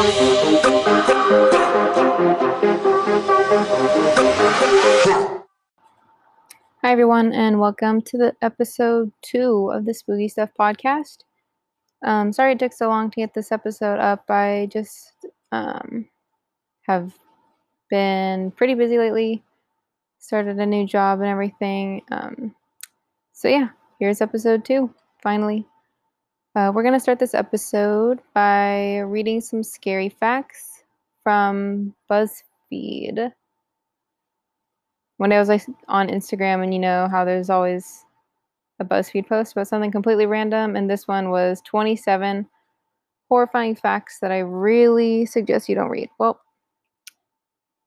Hi, everyone, and welcome to the episode two of the Spooky Stuff podcast. Um, sorry it took so long to get this episode up. I just um, have been pretty busy lately, started a new job and everything. Um, so, yeah, here's episode two, finally. Uh, we're going to start this episode by reading some scary facts from BuzzFeed one day I was like on Instagram, and you know how there's always a BuzzFeed post about something completely random, and this one was 27 horrifying facts that I really suggest you don't read. Well,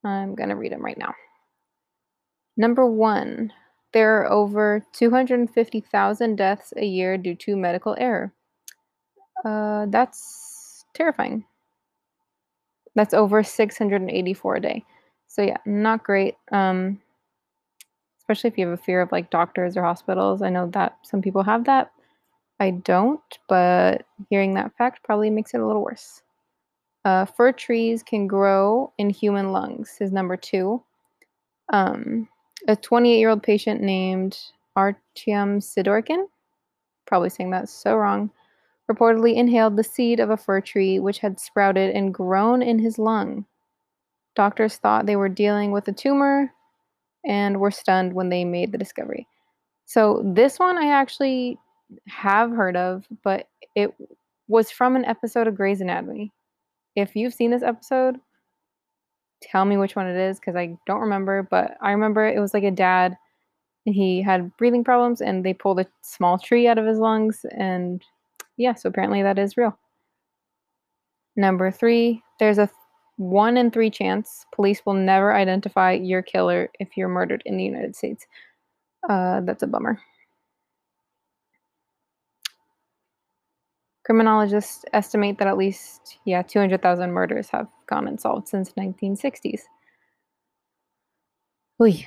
I'm gonna read them right now. Number one, there are over 250,000 deaths a year due to medical error. Uh, that's terrifying. That's over 684 a day. So yeah, not great. Um, especially if you have a fear of like doctors or hospitals. I know that some people have that. I don't, but hearing that fact probably makes it a little worse. Uh, fir trees can grow in human lungs, is number two. Um, a 28 year old patient named Artyom Sidorkin, probably saying that so wrong, reportedly inhaled the seed of a fir tree which had sprouted and grown in his lung. Doctors thought they were dealing with a tumor, and were stunned when they made the discovery. So this one I actually have heard of, but it was from an episode of Grey's Anatomy. If you've seen this episode, tell me which one it is because I don't remember, but I remember it was like a dad he had breathing problems and they pulled a small tree out of his lungs and yeah, so apparently that is real. Number 3, there's a one in three chance police will never identify your killer if you're murdered in the United States. Uh, that's a bummer. Criminologists estimate that at least, yeah, 200,000 murders have gone unsolved since 1960s. Oy.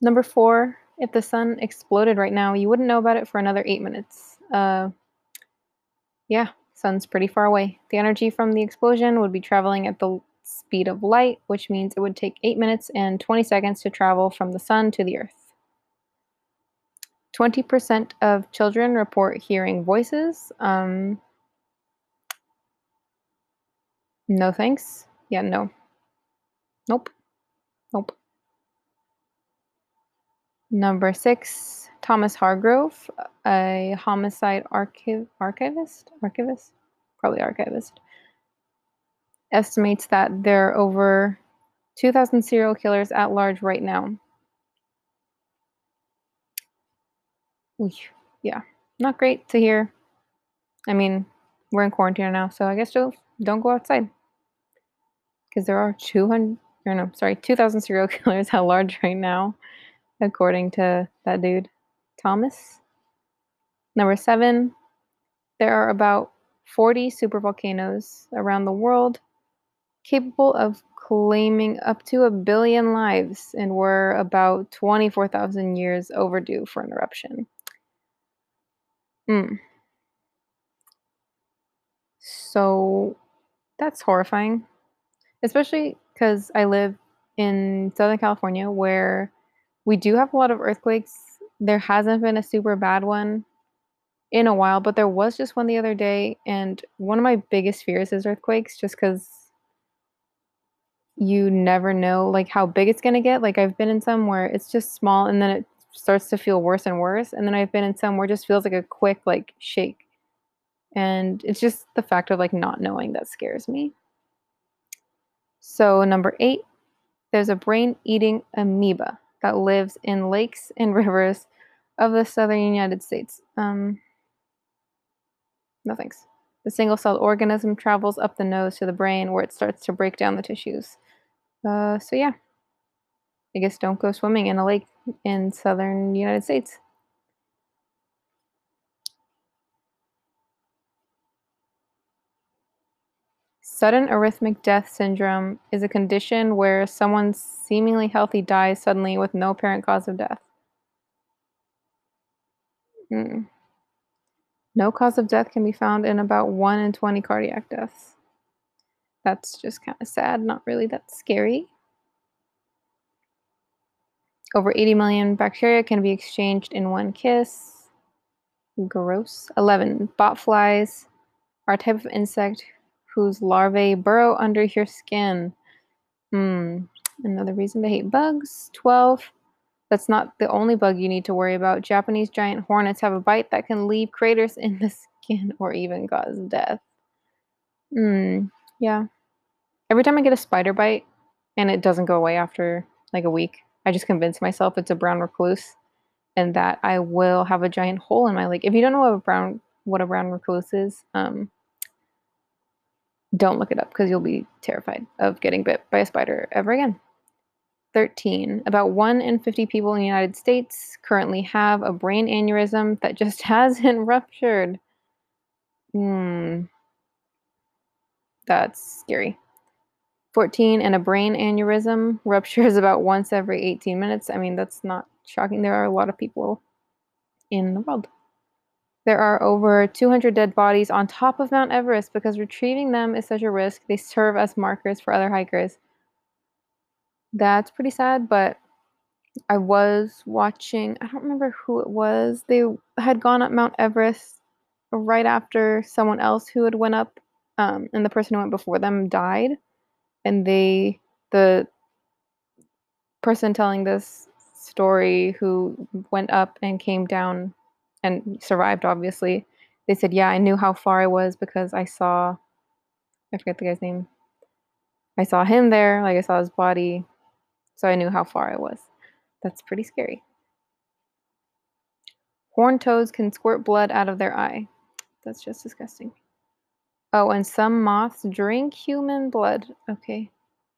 Number four, if the sun exploded right now, you wouldn't know about it for another eight minutes. Uh, yeah, sun's pretty far away. The energy from the explosion would be traveling at the speed of light, which means it would take 8 minutes and 20 seconds to travel from the sun to the earth. 20% of children report hearing voices. Um, no thanks. Yeah, no. Nope. Nope. Number six, Thomas Hargrove, a homicide archiv- archivist, archivist, probably archivist, estimates that there are over 2,000 serial killers at large right now. Yeah, not great to hear. I mean, we're in quarantine now, so I guess don't don't go outside because there are 200 or no, sorry, 2,000 serial killers at large right now, according to that dude. Thomas. Number seven, there are about 40 supervolcanoes around the world capable of claiming up to a billion lives and were about 24,000 years overdue for an eruption. Hmm. So that's horrifying, especially because I live in Southern California where we do have a lot of earthquakes there hasn't been a super bad one in a while, but there was just one the other day. And one of my biggest fears is earthquakes just because you never know like how big it's going to get. Like I've been in some where it's just small and then it starts to feel worse and worse. And then I've been in some where it just feels like a quick like shake. And it's just the fact of like not knowing that scares me. So, number eight, there's a brain eating amoeba that lives in lakes and rivers of the southern United States. Um, no thanks. The single celled organism travels up the nose to the brain where it starts to break down the tissues. Uh, so, yeah. I guess don't go swimming in a lake in southern United States. Sudden arrhythmic death syndrome is a condition where someone seemingly healthy dies suddenly with no apparent cause of death. Hmm. No cause of death can be found in about 1 in 20 cardiac deaths. That's just kind of sad, not really that scary. Over 80 million bacteria can be exchanged in one kiss. Gross. 11. Botflies are a type of insect whose larvae burrow under your skin. Hmm. Another reason to hate bugs. 12. That's not the only bug you need to worry about. Japanese giant hornets have a bite that can leave craters in the skin or even cause death. Hmm. Yeah. Every time I get a spider bite and it doesn't go away after like a week, I just convince myself it's a brown recluse and that I will have a giant hole in my leg. If you don't know what a brown what a brown recluse is, um, don't look it up because you'll be terrified of getting bit by a spider ever again. 13. About 1 in 50 people in the United States currently have a brain aneurysm that just hasn't ruptured. Hmm. That's scary. 14. And a brain aneurysm ruptures about once every 18 minutes. I mean, that's not shocking. There are a lot of people in the world. There are over 200 dead bodies on top of Mount Everest because retrieving them is such a risk. They serve as markers for other hikers. That's pretty sad, but I was watching, I don't remember who it was. They had gone up Mount Everest right after someone else who had went up um, and the person who went before them died and they the person telling this story who went up and came down and survived obviously they said yeah i knew how far i was because i saw i forget the guy's name i saw him there like i saw his body so i knew how far i was that's pretty scary horned toads can squirt blood out of their eye that's just disgusting Oh, and some moths drink human blood. Okay.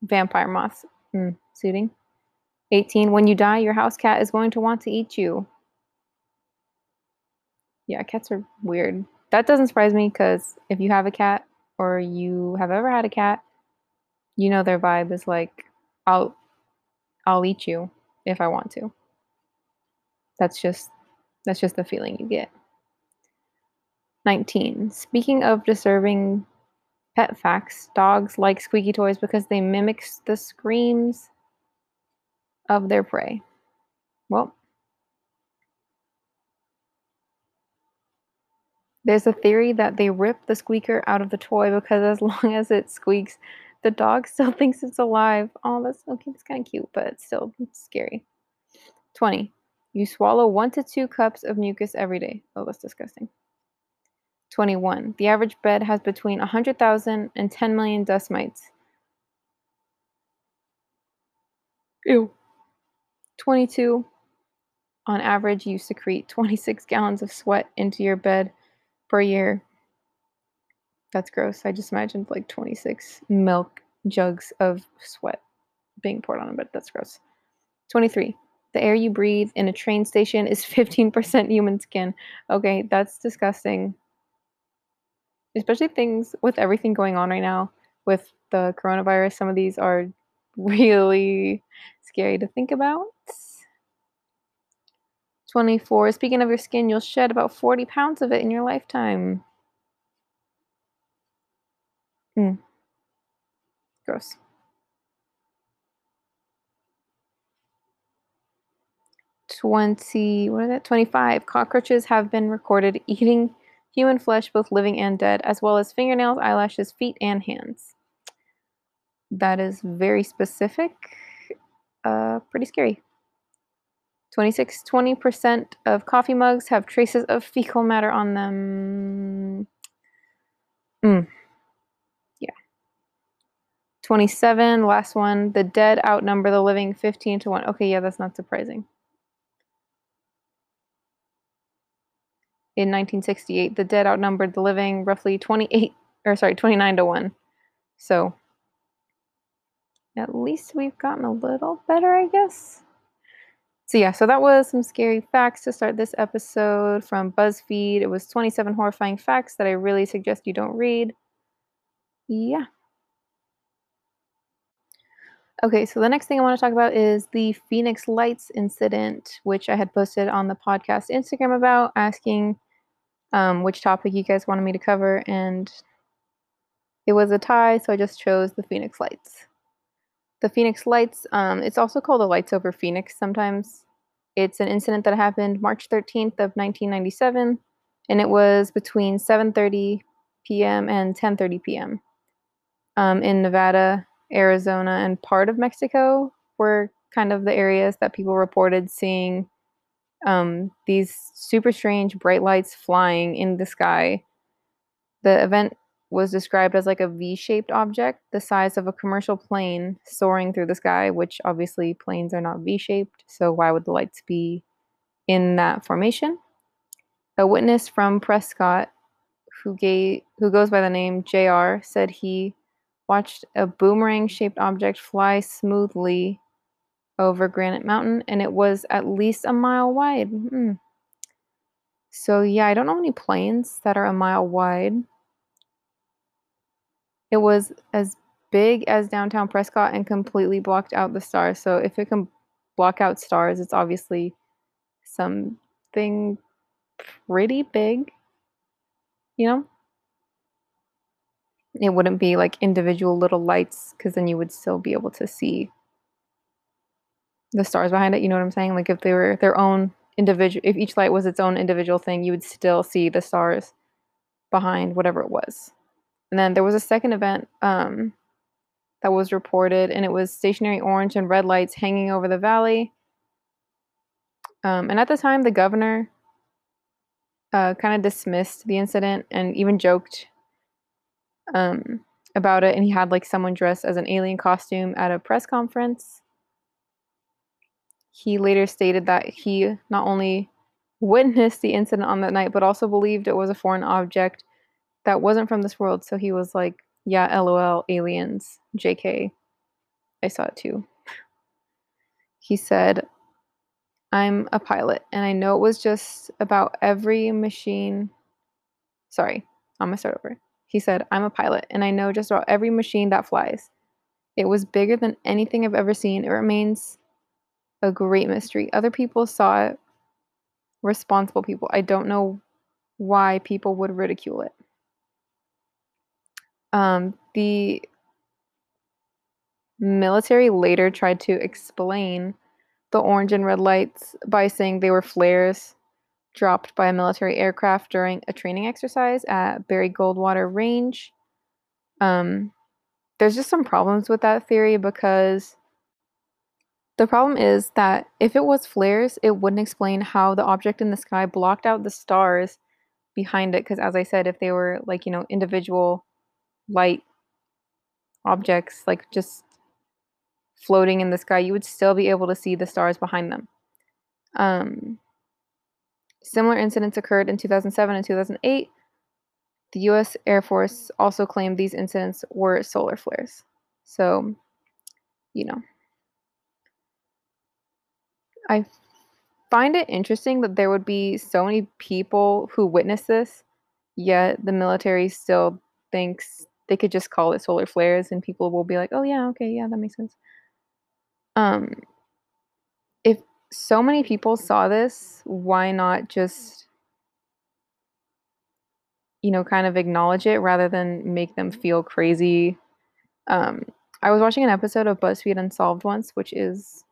Vampire moths. Mm, suiting. 18. When you die, your house cat is going to want to eat you. Yeah, cats are weird. That doesn't surprise me because if you have a cat or you have ever had a cat, you know their vibe is like, I'll I'll eat you if I want to. That's just that's just the feeling you get. 19. Speaking of deserving pet facts, dogs like squeaky toys because they mimic the screams of their prey. Well, there's a theory that they rip the squeaker out of the toy because as long as it squeaks, the dog still thinks it's alive. Oh, that's okay. It's kind of cute, but it's still scary. 20. You swallow one to two cups of mucus every day. Oh, that's disgusting. 21. The average bed has between 100,000 and 10 million dust mites. Ew. 22. On average, you secrete 26 gallons of sweat into your bed per year. That's gross. I just imagined like 26 milk jugs of sweat being poured on a but That's gross. 23. The air you breathe in a train station is 15% human skin. Okay, that's disgusting especially things with everything going on right now with the coronavirus. Some of these are really scary to think about. 24. Speaking of your skin, you'll shed about 40 pounds of it in your lifetime. Mm. Gross. Twenty, what is that? Twenty-five. Cockroaches have been recorded eating human flesh, both living and dead, as well as fingernails, eyelashes, feet, and hands. That is very specific. Uh, pretty scary. 26 20% of coffee mugs have traces of fecal matter on them. Mm. Yeah. 27, last one. The dead outnumber the living 15 to 1. Okay, yeah, that's not surprising. in 1968, the dead outnumbered the living roughly 28 or sorry, 29 to 1. So at least we've gotten a little better, I guess. So yeah, so that was some scary facts to start this episode from BuzzFeed. It was 27 horrifying facts that I really suggest you don't read. Yeah. Okay, so the next thing I want to talk about is the Phoenix Lights incident, which I had posted on the podcast Instagram about, asking um, which topic you guys wanted me to cover. And it was a tie, so I just chose the Phoenix Lights. The Phoenix Lights, um, it's also called the Lights over Phoenix sometimes. It's an incident that happened March 13th of 1997, and it was between 7:30 p.m. and 10:30 p.m. Um, in Nevada, Arizona, and part of Mexico were kind of the areas that people reported seeing um, these super strange bright lights flying in the sky. The event was described as like a V shaped object the size of a commercial plane soaring through the sky, which obviously planes are not V shaped, so why would the lights be in that formation? A witness from Prescott, who, gave, who goes by the name JR, said he watched a boomerang shaped object fly smoothly over Granite Mountain, and it was at least a mile wide. Hmm. So, yeah, I don't know any planes that are a mile wide. It was as big as downtown Prescott and completely blocked out the stars. So, if it can block out stars, it's obviously something pretty big, you know? It wouldn't be like individual little lights because then you would still be able to see the stars behind it. You know what I'm saying? Like if they were their own individual, if each light was its own individual thing, you would still see the stars behind whatever it was. And then there was a second event um, that was reported, and it was stationary orange and red lights hanging over the valley. Um, and at the time, the governor uh, kind of dismissed the incident and even joked um, about it. And he had like someone dressed as an alien costume at a press conference. He later stated that he not only witnessed the incident on that night, but also believed it was a foreign object that wasn't from this world. So he was like, yeah, lol, aliens, JK. I saw it too. He said, I'm a pilot, and I know it was just about every machine. Sorry, I'm gonna start over. He said, I'm a pilot, and I know just about every machine that flies. It was bigger than anything I've ever seen. It remains a great mystery. Other people saw it, responsible people. I don't know why people would ridicule it. Um, the military later tried to explain the orange and red lights by saying they were flares dropped by a military aircraft during a training exercise at Barry Goldwater Range. Um, there's just some problems with that theory because the problem is that if it was flares, it wouldn't explain how the object in the sky blocked out the stars behind it. Because, as I said, if they were like, you know, individual light objects, like just floating in the sky, you would still be able to see the stars behind them. Um, similar incidents occurred in 2007 and 2008. The US Air Force also claimed these incidents were solar flares. So, you know. I find it interesting that there would be so many people who witness this, yet the military still thinks they could just call it solar flares and people will be like, "Oh yeah, okay, yeah, that makes sense." Um so many people saw this, why not just you know, kind of acknowledge it rather than make them feel crazy? Um I was watching an episode of BuzzFeed Unsolved once, which is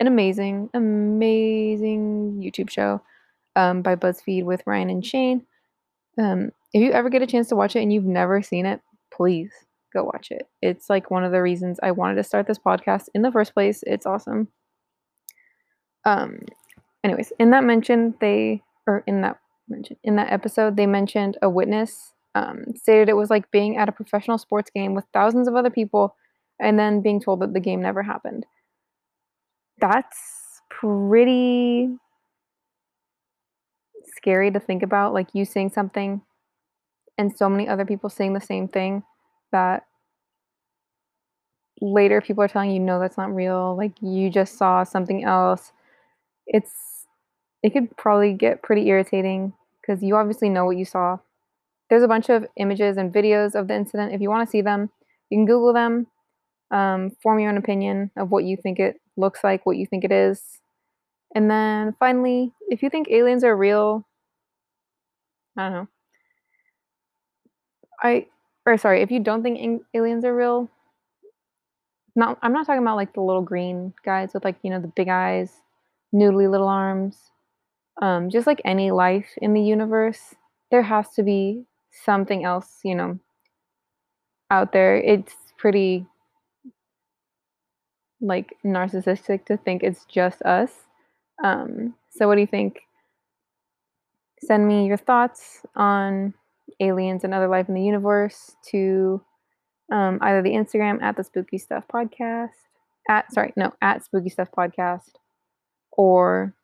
an amazing, amazing YouTube show um, by BuzzFeed with Ryan and Shane. Um, if you ever get a chance to watch it and you've never seen it, please go watch it. It's like one of the reasons I wanted to start this podcast in the first place. It's awesome. Um, anyways, in that mention, they or in that mention in that episode, they mentioned a witness um, stated it was like being at a professional sports game with thousands of other people and then being told that the game never happened. That's pretty scary to think about. Like you seeing something and so many other people saying the same thing that later people are telling you no that's not real like you just saw something else it's it could probably get pretty irritating because you obviously know what you saw. There's a bunch of images and videos of the incident. If you want to see them you can google them um, form your own opinion of what you think it looks like what you think it is. And then finally if you think aliens are real i don't know. I or sorry, if you don't think aliens are real, not I'm not talking about like the little green guys with like, you know, the big eyes, noodly little arms. Um, just like any life in the universe, there has to be something else, you know, out there. It's pretty like narcissistic to think it's just us. Um, so what do you think? Send me your thoughts on aliens and other life in the universe to um, either the Instagram at the Spooky Stuff Podcast, at sorry, no, at Spooky Stuff Podcast, or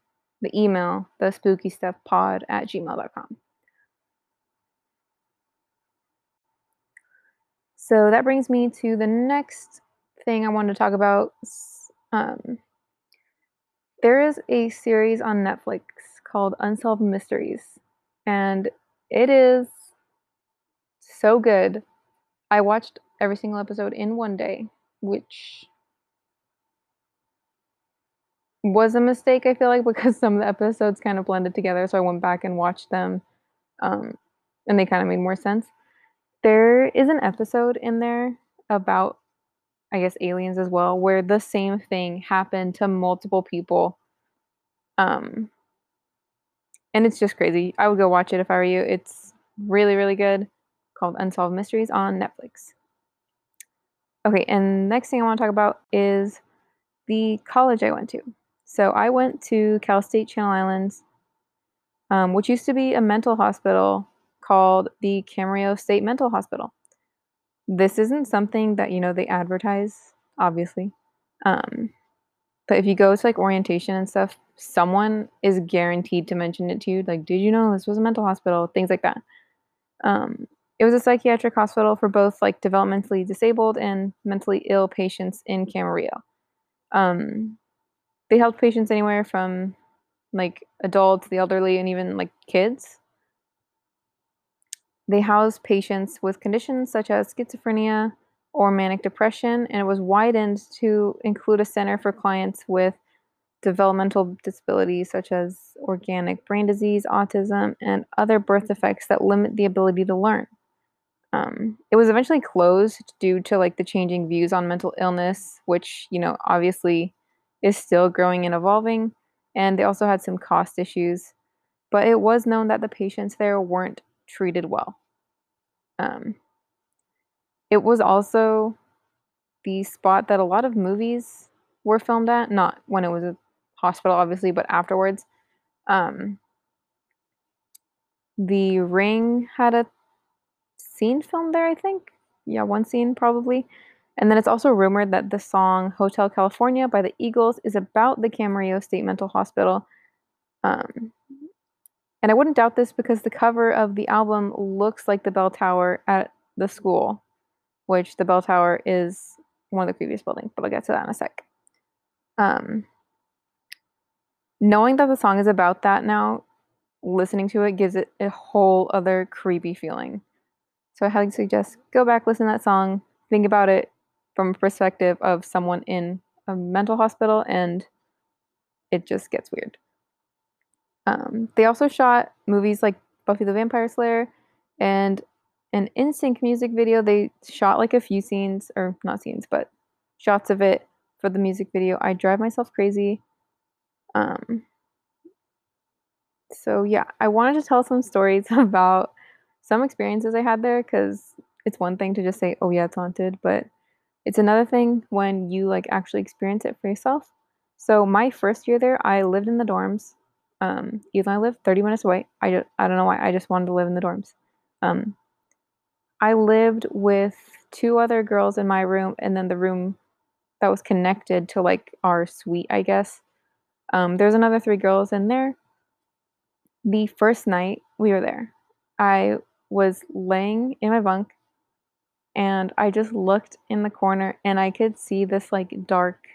the email, the spooky stuff pod at gmail.com. So that brings me to the next thing I wanted to talk about. Um, there is a series on Netflix called Unsolved Mysteries, and it is so good. I watched every single episode in one day, which was a mistake, I feel like, because some of the episodes kind of blended together. So I went back and watched them, um, and they kind of made more sense. There is an episode in there about, I guess, aliens as well, where the same thing happened to multiple people. Um, and it's just crazy. I would go watch it if I were you. It's really, really good, called Unsolved Mysteries on Netflix. Okay, and next thing I want to talk about is the college I went to. So I went to Cal State Channel Islands, um, which used to be a mental hospital called the Camarillo State Mental Hospital. This isn't something that you know they advertise, obviously. Um, but if you go to like orientation and stuff, someone is guaranteed to mention it to you. Like, did you know this was a mental hospital? Things like that. Um, it was a psychiatric hospital for both like developmentally disabled and mentally ill patients in Camarillo. Um, they helped patients anywhere from like adults, the elderly, and even like kids. They housed patients with conditions such as schizophrenia or manic depression, and it was widened to include a center for clients with developmental disabilities such as organic brain disease, autism, and other birth defects that limit the ability to learn. Um, it was eventually closed due to like the changing views on mental illness, which you know obviously is still growing and evolving. And they also had some cost issues, but it was known that the patients there weren't treated well. Um, it was also the spot that a lot of movies were filmed at, not when it was a hospital, obviously, but afterwards. Um, the Ring had a scene filmed there, I think. Yeah, one scene probably. And then it's also rumored that the song Hotel California by the Eagles is about the Camarillo State Mental Hospital. Um, and I wouldn't doubt this because the cover of the album looks like the bell tower at the school, which the bell tower is one of the previous buildings, but I'll get to that in a sec. Um, knowing that the song is about that now, listening to it gives it a whole other creepy feeling. So I highly suggest go back, listen to that song, think about it from a perspective of someone in a mental hospital, and it just gets weird. Um, they also shot movies like Buffy the Vampire Slayer and an NSYNC music video. They shot like a few scenes, or not scenes, but shots of it for the music video. I drive myself crazy. Um, so yeah, I wanted to tell some stories about some experiences I had there because it's one thing to just say, "Oh yeah, it's haunted," but it's another thing when you like actually experience it for yourself. So my first year there, I lived in the dorms. Um, even though I lived 30 minutes away, I just, I don't know why. I just wanted to live in the dorms. Um, I lived with two other girls in my room, and then the room that was connected to like our suite, I guess. Um, there's another three girls in there. The first night we were there, I was laying in my bunk and I just looked in the corner and I could see this like dark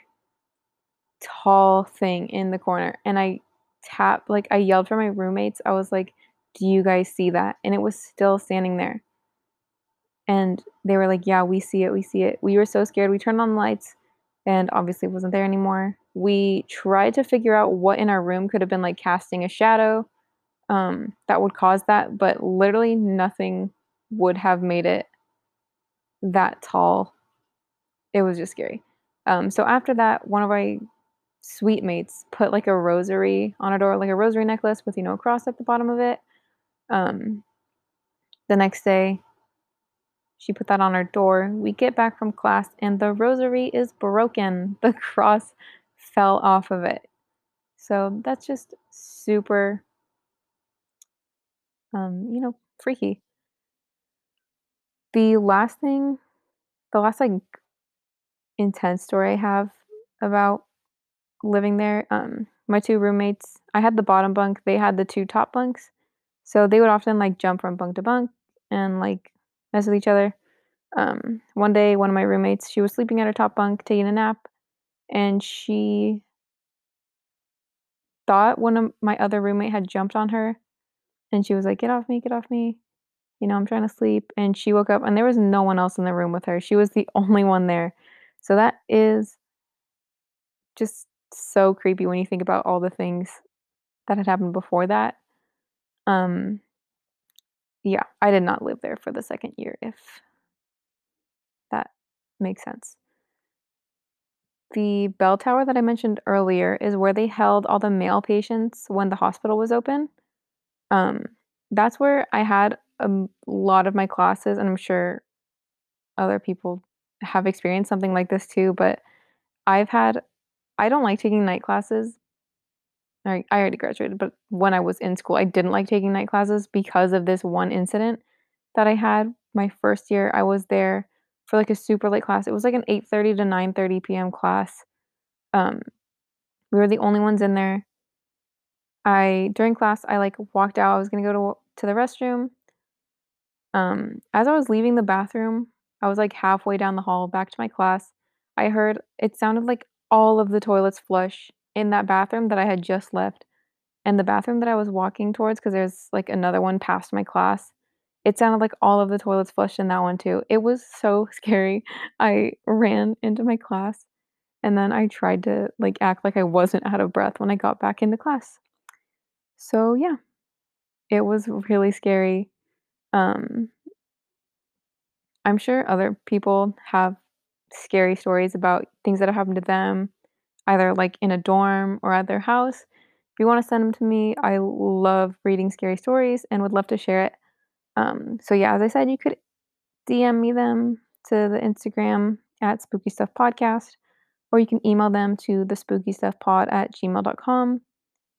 tall thing in the corner and I tapped like I yelled for my roommates. I was like, "Do you guys see that?" And it was still standing there. And they were like, "Yeah, we see it. We see it." We were so scared. We turned on the lights and obviously it wasn't there anymore. We tried to figure out what in our room could have been like casting a shadow um, that would cause that, but literally nothing would have made it that tall. It was just scary. Um, so after that, one of my suite mates put like a rosary on a door, like a rosary necklace with you know a cross at the bottom of it. Um, the next day, she put that on our door. We get back from class and the rosary is broken. The cross fell off of it. So that's just super, um, you know, freaky. The last thing, the last like intense story I have about living there, um, my two roommates, I had the bottom bunk, they had the two top bunks. So they would often like jump from bunk to bunk and like mess with each other. Um, one day, one of my roommates, she was sleeping at her top bunk taking a nap, and she thought one of my other roommate had jumped on her, and she was like, "Get off me, get off me." You know, I'm trying to sleep. And she woke up and there was no one else in the room with her. She was the only one there. So that is just so creepy when you think about all the things that had happened before that. Um yeah, I did not live there for the second year if that makes sense. The bell tower that I mentioned earlier is where they held all the male patients when the hospital was open. Um, that's where I had a m- lot of my classes, and I'm sure other people have experienced something like this too. But I've had, I don't like taking night classes. I, I already graduated, but when I was in school, I didn't like taking night classes because of this one incident that I had my first year. I was there for like a super late class. It was like an 8:30 to 9:30 p.m. class. Um, we were the only ones in there. I during class, I like walked out. I was gonna go to to the restroom. Um, as I was leaving the bathroom, I was like halfway down the hall back to my class. I heard it sounded like all of the toilets flush in that bathroom that I had just left. And the bathroom that I was walking towards, because there's like another one past my class, it sounded like all of the toilets flushed in that one too. It was so scary. I ran into my class and then I tried to like act like I wasn't out of breath when I got back into class. So yeah, it was really scary. Um, I'm sure other people have scary stories about things that have happened to them, either like in a dorm or at their house. If you want to send them to me, I love reading scary stories and would love to share it. Um, so yeah, as I said, you could DM me them to the Instagram at Spooky Stuff Podcast, or you can email them to the spooky stuff pod at gmail.com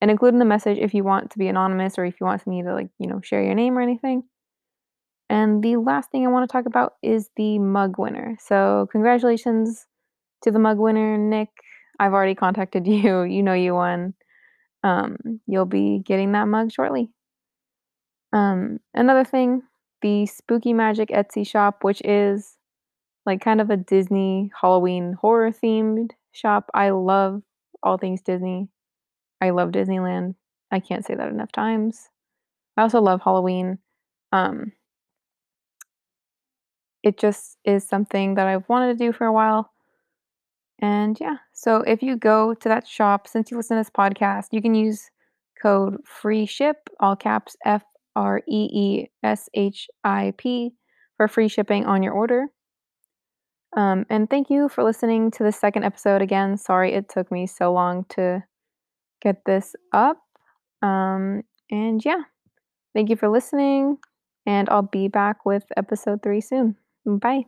and include in the message if you want to be anonymous or if you want me to like, you know, share your name or anything. And the last thing I want to talk about is the mug winner. So, congratulations to the mug winner, Nick. I've already contacted you. You know you won. Um, you'll be getting that mug shortly. Um, another thing, the Spooky Magic Etsy shop, which is like kind of a Disney Halloween horror themed shop. I love all things Disney. I love Disneyland. I can't say that enough times. I also love Halloween. Um, it just is something that I've wanted to do for a while. And yeah, so if you go to that shop, since you listen to this podcast, you can use code free ship, all caps F R E E S H I P, for free shipping on your order. Um, and thank you for listening to the second episode again. Sorry it took me so long to get this up. Um, and yeah, thank you for listening. And I'll be back with episode three soon. Bye.